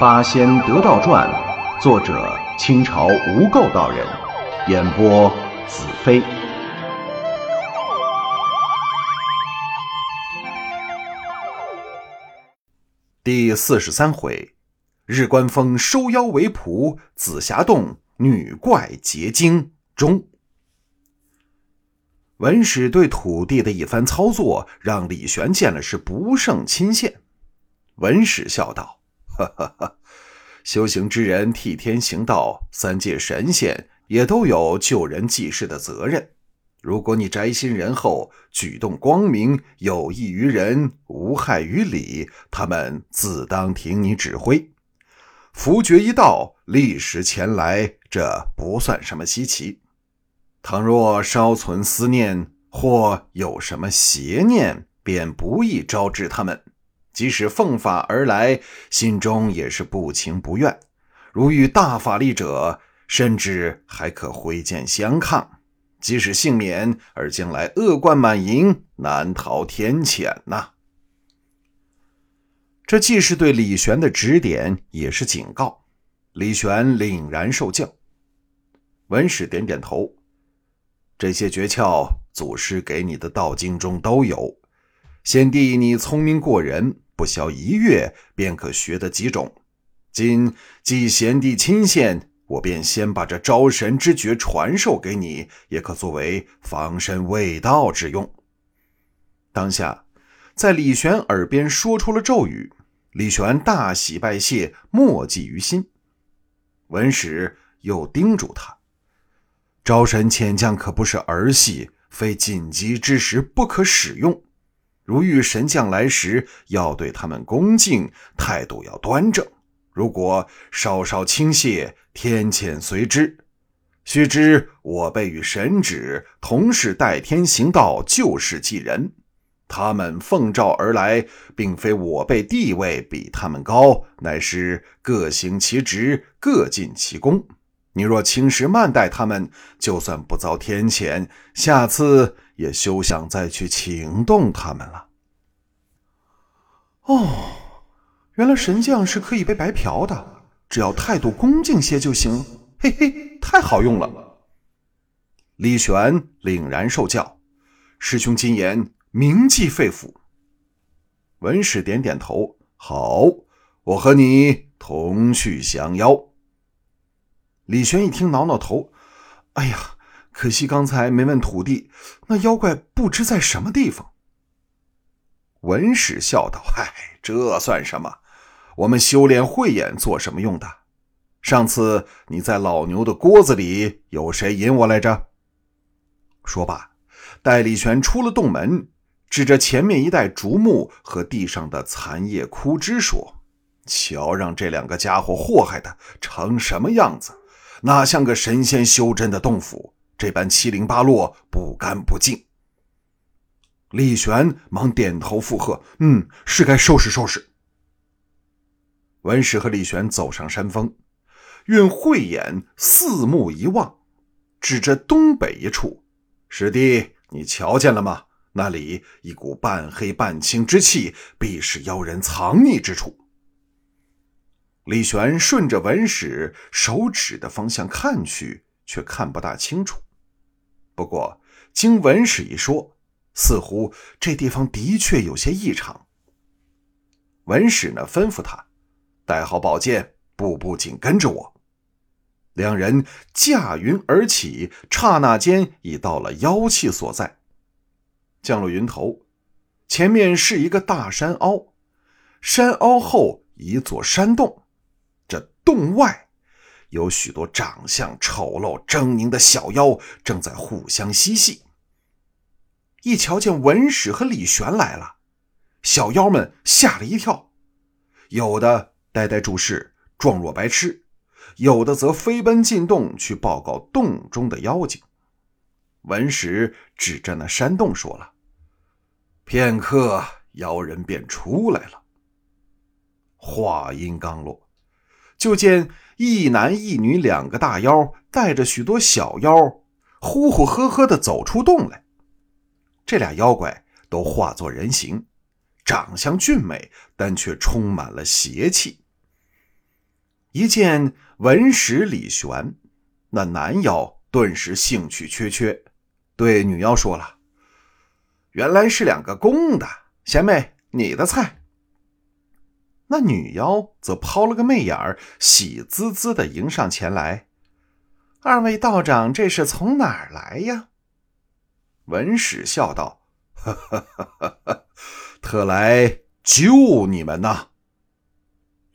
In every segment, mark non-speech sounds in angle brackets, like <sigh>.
《八仙得道传》，作者清朝无垢道人，演播子飞。第四十三回，日观峰收妖为仆，紫霞洞女怪结晶中。文史对土地的一番操作，让李玄见了是不胜钦羡。文史笑道。哈哈哈！修行之人替天行道，三界神仙也都有救人济世的责任。如果你宅心仁厚，举动光明，有益于人，无害于理，他们自当听你指挥。福爵一到，立时前来，这不算什么稀奇。倘若稍存思念，或有什么邪念，便不易招致他们。即使奉法而来，心中也是不情不愿。如遇大法力者，甚至还可挥剑相抗。即使幸免，而将来恶贯满盈，难逃天谴呐。这既是对李玄的指点，也是警告。李玄凛然受教。文史点点头，这些诀窍，祖师给你的道经中都有。贤弟，你聪明过人，不消一月便可学得几种。今既贤弟亲献，我便先把这招神之诀传授给你，也可作为防身卫道之用。当下，在李玄耳边说出了咒语，李玄大喜拜谢，默记于心。文史又叮嘱他：招神遣将可不是儿戏，非紧急之时不可使用。如遇神将来时，要对他们恭敬，态度要端正。如果稍稍倾泻，天谴随之。须知我辈与神旨同是代天行道、救世济人，他们奉诏而来，并非我辈地位比他们高，乃是各行其职，各尽其功。你若轻视慢待他们，就算不遭天谴，下次。也休想再去请动他们了。哦，原来神将是可以被白嫖的，只要态度恭敬些就行。嘿嘿，太好用了。李玄凛然受教，师兄金言铭记肺腑。文史点点头，好，我和你同去降妖。李玄一听，挠挠头，哎呀。可惜刚才没问土地，那妖怪不知在什么地方。文史笑道：“嗨，这算什么？我们修炼慧眼做什么用的？上次你在老牛的锅子里，有谁引我来着？”说罢，戴李玄出了洞门，指着前面一带竹木和地上的残叶枯枝说：“瞧，让这两个家伙祸害的成什么样子？哪像个神仙修真的洞府？”这般七零八落，不干不净。李玄忙点头附和：“嗯，是该收拾收拾。”文史和李玄走上山峰，运慧眼四目一望，指着东北一处：“师弟，你瞧见了吗？那里一股半黑半青之气，必是妖人藏匿之处。”李玄顺着文史手指的方向看去，却看不大清楚。不过，经文史一说，似乎这地方的确有些异常。文史呢，吩咐他带好宝剑，步步紧跟着我。两人驾云而起，刹那间已到了妖气所在。降落云头，前面是一个大山凹，山凹后一座山洞，洞外。有许多长相丑陋、狰狞的小妖正在互相嬉戏。一瞧见文史和李玄来了，小妖们吓了一跳，有的呆呆注视，状若白痴；有的则飞奔进洞去报告洞中的妖精。文史指着那山洞说了：“片刻，妖人便出来了。”话音刚落，就见。一男一女两个大妖带着许多小妖，呼呼呵呵的走出洞来。这俩妖怪都化作人形，长相俊美，但却充满了邪气。一见文史李玄，那男妖顿时兴趣缺缺，对女妖说了：“原来是两个公的，贤妹，你的菜。”那女妖则抛了个媚眼儿，喜滋滋的迎上前来：“二位道长，这是从哪儿来呀？”文史笑道：“哈哈哈哈哈，特来救你们呐！”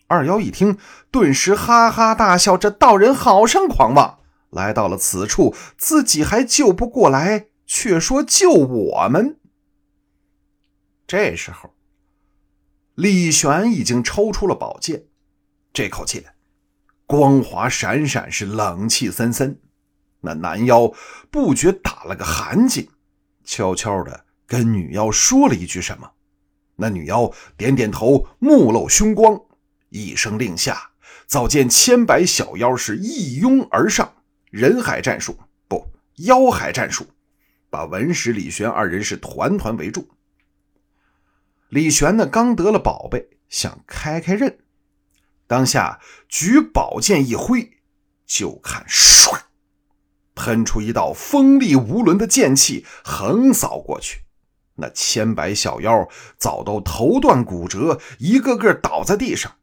二妖一听，顿时哈哈大笑：“这道人好生狂妄！来到了此处，自己还救不过来，却说救我们。”这时候，李玄已经抽出了宝剑，这口剑光华闪闪，是冷气森森。那男妖不觉打了个寒噤，悄悄的跟女妖说了一句什么。那女妖点点头，目露凶光。一声令下，早见千百小妖是一拥而上，人海战术不妖海战术，把文史李玄二人是团团围住。李玄呢，刚得了宝贝，想开开刃，当下举宝剑一挥，就看唰，喷出一道锋利无伦的剑气，横扫过去。那千百小妖早都头断骨折，一个个倒在地上。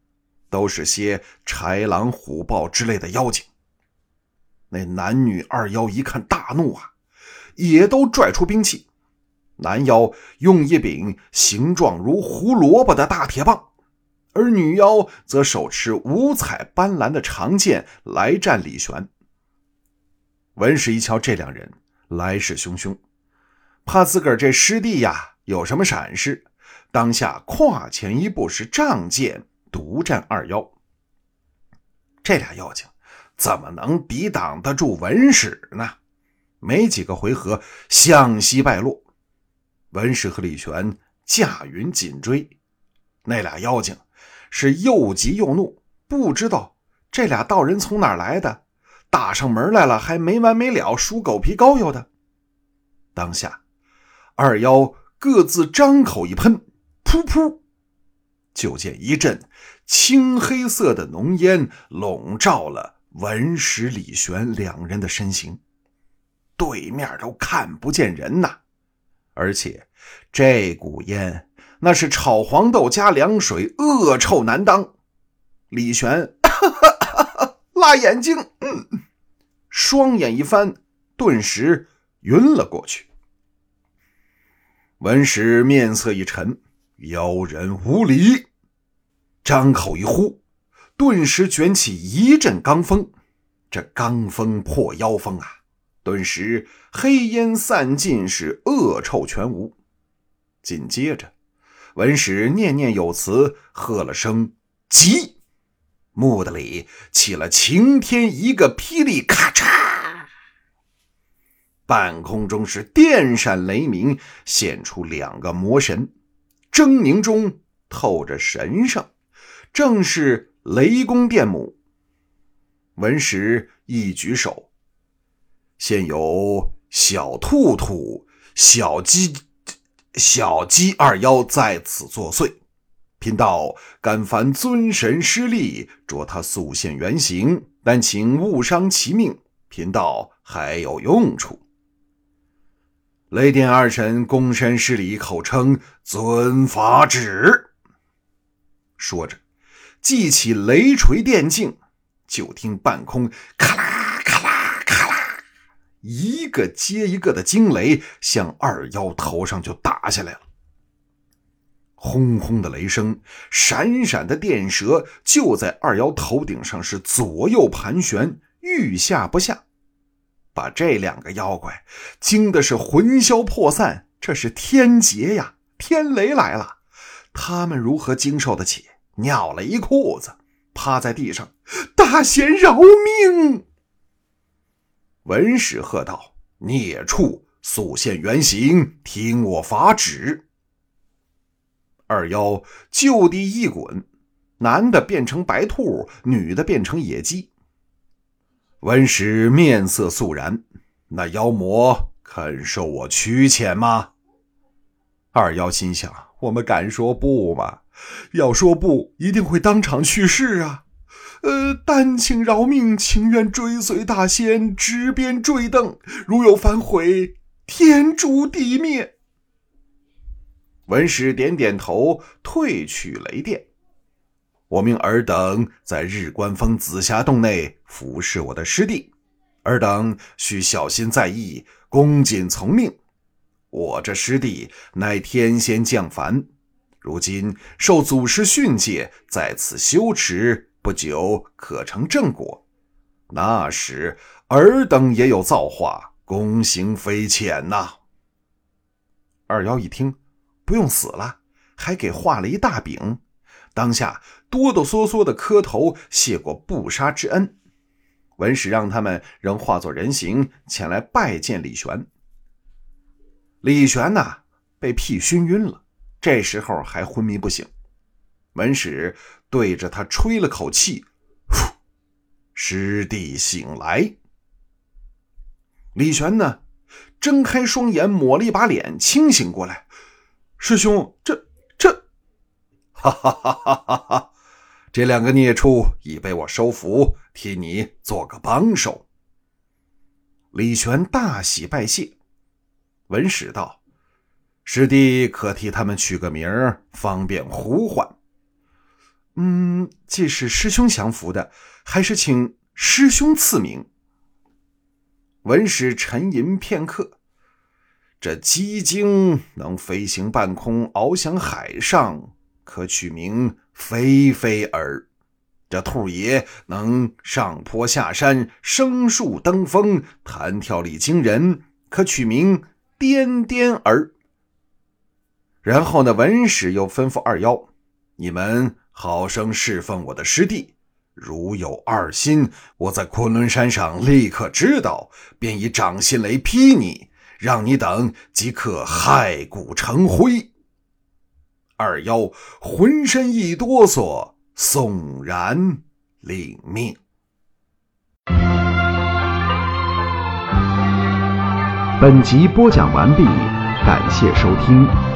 都是些豺狼虎豹之类的妖精。那男女二妖一看大怒啊，也都拽出兵器。男妖用一柄形状如胡萝卜的大铁棒，而女妖则手持五彩斑斓的长剑来战李玄。文史一瞧这两人来势汹汹，怕自个儿这师弟呀有什么闪失，当下跨前一步是仗剑。独占二妖，这俩妖精怎么能抵挡得住文史呢？没几个回合，向西败落。文史和李玄驾云紧追，那俩妖精是又急又怒，不知道这俩道人从哪儿来的，打上门来了还没完没了，输狗皮膏药的。当下，二妖各自张口一喷，噗噗。就见一阵青黑色的浓烟笼罩了文史李玄两人的身形，对面都看不见人呐。而且这股烟那是炒黄豆加凉水，恶臭难当。李玄 <laughs> 辣眼睛，嗯，双眼一翻，顿时晕了过去。文石面色一沉。妖人无礼！张口一呼，顿时卷起一阵罡风。这罡风破妖风啊！顿时黑烟散尽，是恶臭全无。紧接着，文史念念有词，喝了声“急”，木的里起了晴天一个霹雳，咔嚓！半空中是电闪雷鸣，现出两个魔神。狰狞中透着神圣，正是雷公电母。文石一举手，现有小兔兔、小鸡、小鸡二妖在此作祟。贫道敢烦尊神施力，着他速现原形，但请勿伤其命。贫道还有用处。雷电二神躬身施礼，口称遵法旨。说着，记起雷锤电镜，就听半空咔啦，一个接一个的惊雷向二妖头上就打下来了。轰轰的雷声，闪闪的电蛇就在二妖头顶上是左右盘旋，欲下不下。把这两个妖怪惊的是魂消魄散，这是天劫呀！天雷来了，他们如何经受得起？尿了一裤子，趴在地上，大仙饶命！文史喝道：“孽畜，速现原形，听我法旨！”二妖就地一滚，男的变成白兔，女的变成野鸡。文史面色肃然，那妖魔肯受我驱遣吗？二妖心想：我们敢说不吗？要说不，一定会当场去世啊！呃，但请饶命，情愿追随大仙，执鞭坠镫。如有反悔，天诛地灭。文史点点头，退去雷电。我命尔等在日观峰紫霞洞内服侍我的师弟，尔等需小心在意，恭谨从命。我这师弟乃天仙降凡，如今受祖师训诫，在此修持。不久可成正果，那时尔等也有造化，功行非浅呐。二妖一听，不用死了，还给画了一大饼，当下哆哆嗦嗦的磕头谢过不杀之恩。文史让他们仍化作人形前来拜见李玄。李玄呐，被屁熏晕了，这时候还昏迷不醒。文史对着他吹了口气，呼，师弟醒来。李玄呢，睁开双眼，抹了一把脸，清醒过来。师兄，这这，哈哈哈哈哈哈！这两个孽畜已被我收服，替你做个帮手。李玄大喜，拜谢。文史道：“师弟可替他们取个名儿，方便呼唤。”嗯，既是师兄降服的，还是请师兄赐名。文史沉吟片刻，这鸡精能飞行半空，翱翔海上，可取名飞飞儿；这兔爷能上坡下山，升树登峰，弹跳力惊人，可取名颠颠儿。然后呢，文史又吩咐二妖：“你们。”好生侍奉我的师弟，如有二心，我在昆仑山上立刻知道，便以掌心雷劈你，让你等即刻骸骨成灰。二妖浑身一哆嗦，悚然领命。本集播讲完毕，感谢收听。